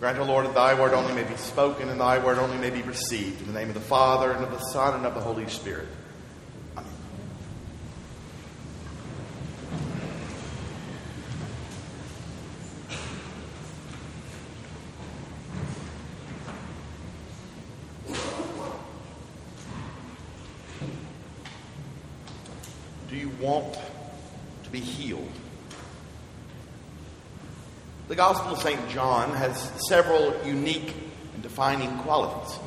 Grant, O Lord, that thy word only may be spoken and thy word only may be received. In the name of the Father, and of the Son, and of the Holy Spirit. Do you want to be healed? The Gospel of St. John has several unique and defining qualities.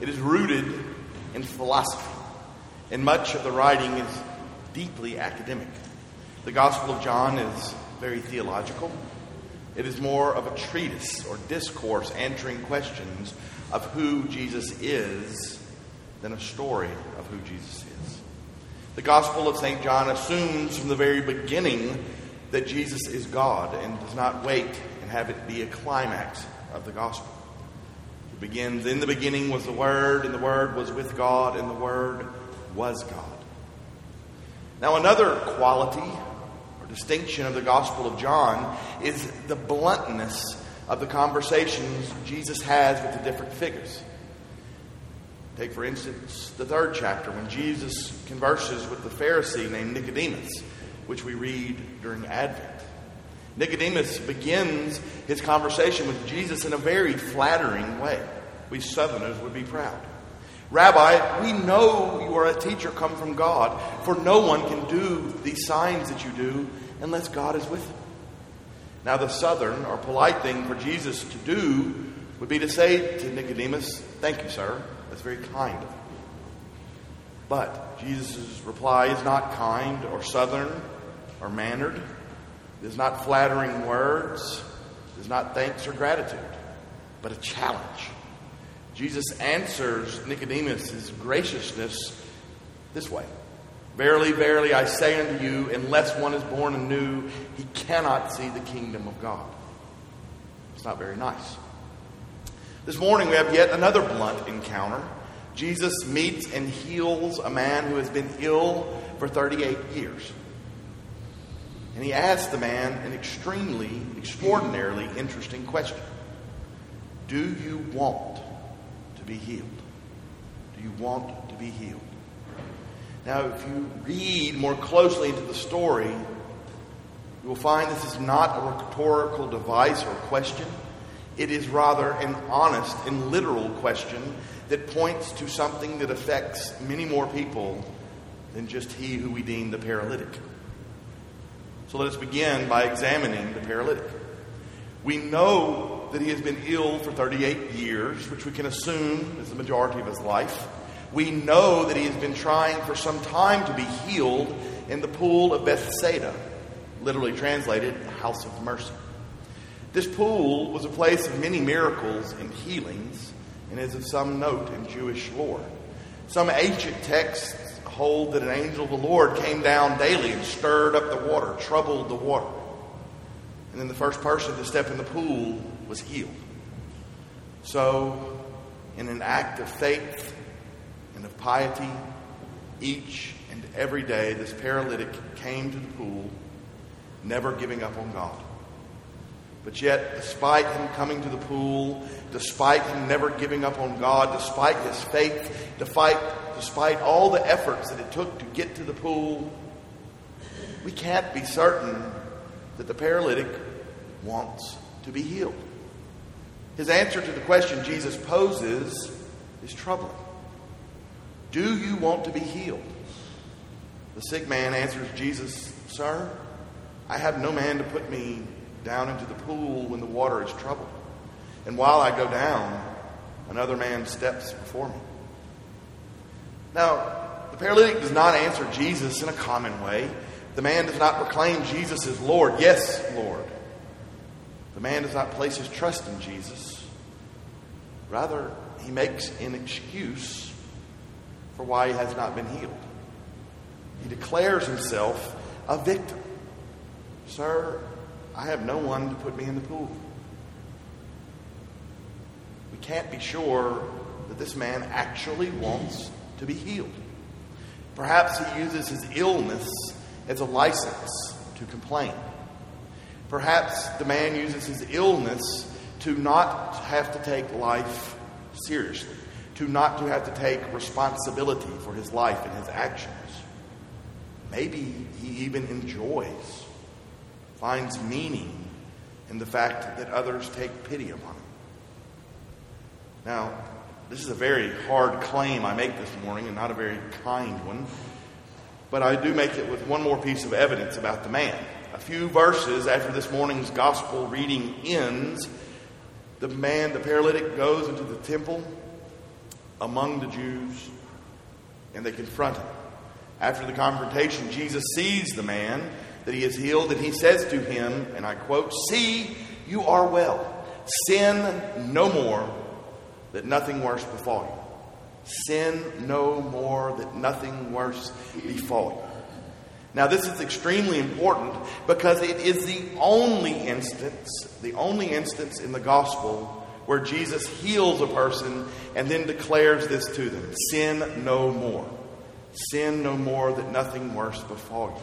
It is rooted in philosophy, and much of the writing is deeply academic. The Gospel of John is very theological. It is more of a treatise or discourse answering questions of who Jesus is than a story of who Jesus is. The Gospel of St. John assumes from the very beginning that Jesus is God and does not wait and have it be a climax of the Gospel. It begins In the beginning was the Word, and the Word was with God, and the Word was God. Now, another quality or distinction of the Gospel of John is the bluntness of the conversations Jesus has with the different figures. Take, for instance, the third chapter when Jesus converses with the Pharisee named Nicodemus, which we read during Advent. Nicodemus begins his conversation with Jesus in a very flattering way. We Southerners would be proud. Rabbi, we know you are a teacher come from God, for no one can do these signs that you do unless God is with him. Now, the Southern or polite thing for Jesus to do would be to say to Nicodemus, Thank you, sir. That's very kind of you. But Jesus' reply is not kind or southern mannered. It is not flattering words. It is not thanks or gratitude, but a challenge. Jesus answers Nicodemus' graciousness this way Verily, verily, I say unto you, unless one is born anew, he cannot see the kingdom of God. It's not very nice. This morning we have yet another blunt encounter. Jesus meets and heals a man who has been ill for 38 years. And he asks the man an extremely, extraordinarily interesting question Do you want to be healed? Do you want to be healed? Now, if you read more closely into the story, you will find this is not a rhetorical device or question. It is rather an honest and literal question that points to something that affects many more people than just he who we deem the paralytic. So let us begin by examining the paralytic. We know that he has been ill for 38 years, which we can assume is the majority of his life. We know that he has been trying for some time to be healed in the pool of Bethsaida, literally translated, house of mercy. This pool was a place of many miracles and healings and is of some note in Jewish lore. Some ancient texts hold that an angel of the Lord came down daily and stirred up the water, troubled the water. And then the first person to step in the pool was healed. So, in an act of faith and of piety, each and every day this paralytic came to the pool, never giving up on God. But yet, despite him coming to the pool, despite him never giving up on God, despite his faith, despite, despite all the efforts that it took to get to the pool, we can't be certain that the paralytic wants to be healed. His answer to the question Jesus poses is troubling. Do you want to be healed? The sick man answers Jesus, Sir, I have no man to put me down into the pool when the water is troubled. And while I go down, another man steps before me. Now, the paralytic does not answer Jesus in a common way. The man does not proclaim Jesus as Lord. Yes, Lord. The man does not place his trust in Jesus. Rather, he makes an excuse for why he has not been healed. He declares himself a victim. Sir, I have no one to put me in the pool. We can't be sure that this man actually wants to be healed. Perhaps he uses his illness as a license to complain. Perhaps the man uses his illness to not have to take life seriously, to not to have to take responsibility for his life and his actions. Maybe he even enjoys, finds meaning in the fact that others take pity upon him. Now, this is a very hard claim I make this morning and not a very kind one, but I do make it with one more piece of evidence about the man. A few verses after this morning's gospel reading ends, the man, the paralytic, goes into the temple among the Jews and they confront him. After the confrontation, Jesus sees the man that he is healed and he says to him, and I quote, See, you are well. Sin no more, that nothing worse befall you. Sin no more, that nothing worse befall you. Now, this is extremely important because it is the only instance, the only instance in the gospel where Jesus heals a person and then declares this to them Sin no more. Sin no more, that nothing worse befall you.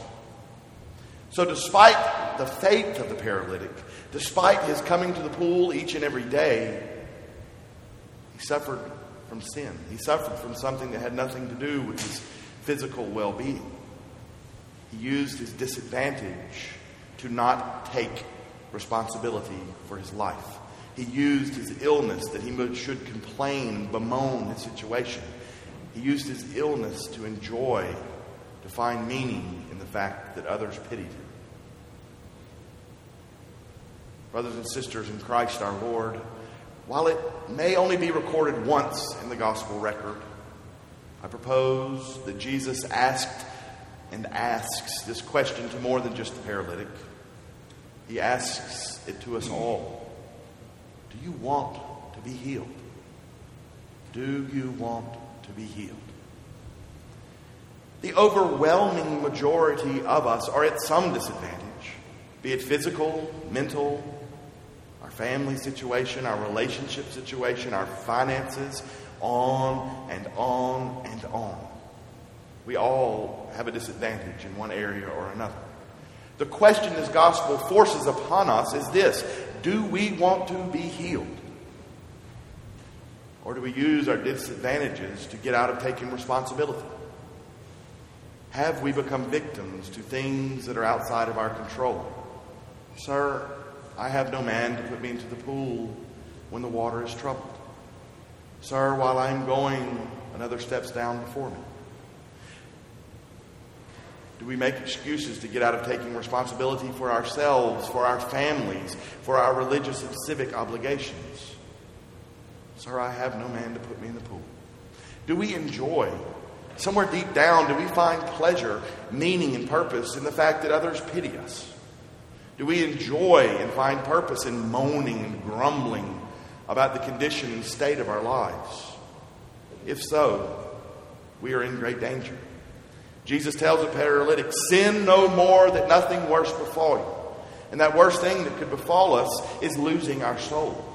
So, despite the faith of the paralytic, despite his coming to the pool each and every day, he suffered from sin. He suffered from something that had nothing to do with his physical well being. He used his disadvantage to not take responsibility for his life. He used his illness that he should complain and bemoan his situation. He used his illness to enjoy, to find meaning in the fact that others pitied him. Brothers and sisters in Christ our Lord, while it may only be recorded once in the gospel record, I propose that Jesus asked and asks this question to more than just the paralytic. He asks it to us all Do you want to be healed? Do you want to be healed? The overwhelming majority of us are at some disadvantage, be it physical, mental, our family situation, our relationship situation, our finances, on and on and on. We all have a disadvantage in one area or another. The question this gospel forces upon us is this Do we want to be healed? Or do we use our disadvantages to get out of taking responsibility? Have we become victims to things that are outside of our control? Sir, I have no man to put me into the pool when the water is troubled. Sir, while I'm going, another steps down before me. Do we make excuses to get out of taking responsibility for ourselves, for our families, for our religious and civic obligations? Sir, I have no man to put me in the pool. Do we enjoy, somewhere deep down, do we find pleasure, meaning, and purpose in the fact that others pity us? Do we enjoy and find purpose in moaning and grumbling about the condition and state of our lives? If so, we are in great danger. Jesus tells the paralytic, Sin no more that nothing worse befall you. And that worst thing that could befall us is losing our soul.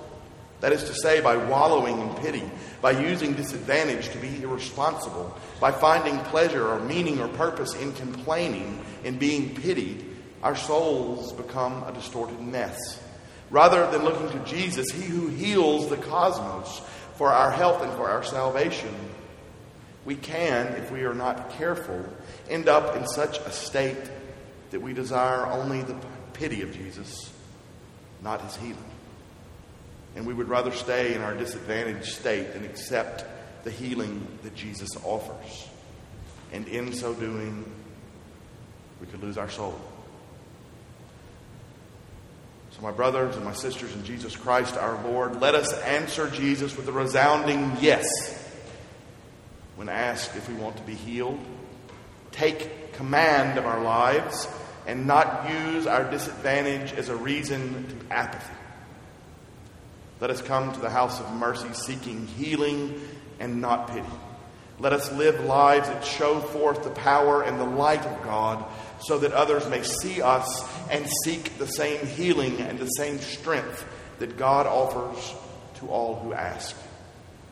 That is to say, by wallowing in pity, by using disadvantage to be irresponsible, by finding pleasure or meaning or purpose in complaining and being pitied, our souls become a distorted mess. Rather than looking to Jesus, He who heals the cosmos for our health and for our salvation, we can, if we are not careful, end up in such a state that we desire only the pity of Jesus, not his healing. And we would rather stay in our disadvantaged state than accept the healing that Jesus offers. And in so doing, we could lose our soul. So, my brothers and my sisters in Jesus Christ our Lord, let us answer Jesus with a resounding yes when asked if we want to be healed, take command of our lives, and not use our disadvantage as a reason to apathy. Let us come to the house of mercy seeking healing and not pity. Let us live lives that show forth the power and the light of God so that others may see us and seek the same healing and the same strength that God offers to all who ask.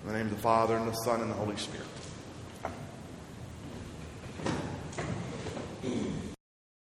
In the name of the Father, and the Son, and the Holy Spirit.